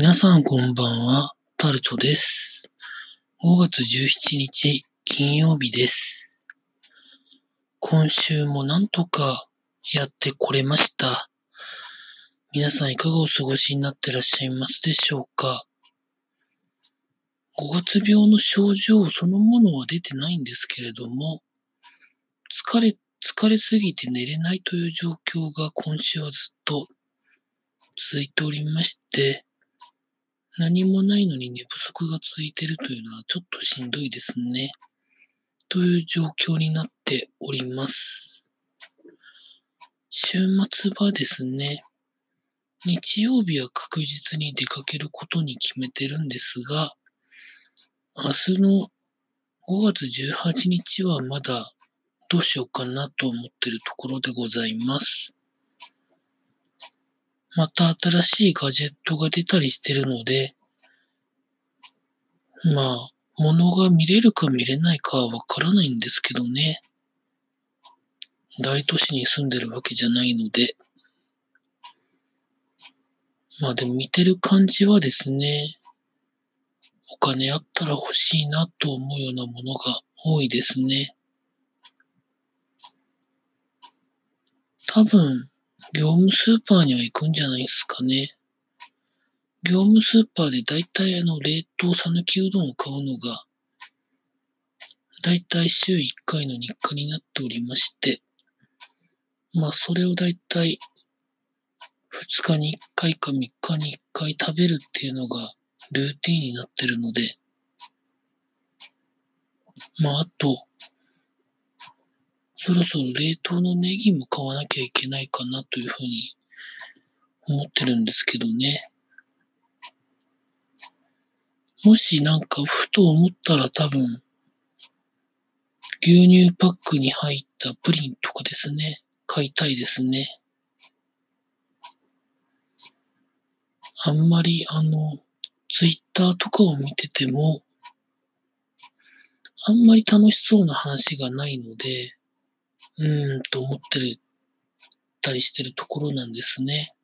皆さんこんばんは、タルトです。5月17日、金曜日です。今週もなんとかやってこれました。皆さんいかがお過ごしになってらっしゃいますでしょうか ?5 月病の症状そのものは出てないんですけれども、疲れ、疲れすぎて寝れないという状況が今週はずっと続いておりまして、何もないのに寝不足が続いているというのはちょっとしんどいですね。という状況になっております。週末はですね、日曜日は確実に出かけることに決めてるんですが、明日の5月18日はまだどうしようかなと思ってるところでございます。また新しいガジェットが出たりしてるので、まあ、物が見れるか見れないかはわからないんですけどね。大都市に住んでるわけじゃないので。まあでも見てる感じはですね、お金あったら欲しいなと思うようなものが多いですね。多分、業務スーパーには行くんじゃないですかね。業務スーパーでだいたいあの冷凍さぬきうどんを買うのが、だいたい週1回の日課になっておりまして、まあそれをだいたい2日に1回か3日に1回食べるっていうのがルーティンになってるので、まああと、そろそろ冷凍のネギも買わなきゃいけないかなというふうに思ってるんですけどね。もしなんかふと思ったら多分、牛乳パックに入ったプリンとかですね、買いたいですね。あんまりあの、ツイッターとかを見てても、あんまり楽しそうな話がないので、うんと思ってる、たりしてるところなんですね。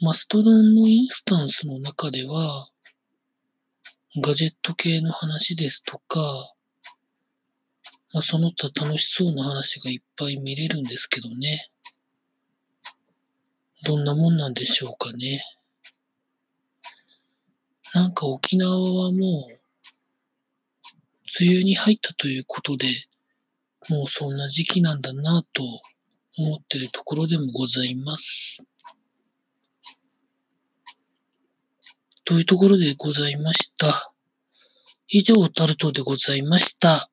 マストドンのインスタンスの中では、ガジェット系の話ですとか、まあ、その他楽しそうな話がいっぱい見れるんですけどね。どんなもんなんでしょうかね。なんか沖縄はもう、梅雨に入ったということで、もうそんな時期なんだなと思ってるところでもございます。というところでございました。以上、タルトでございました。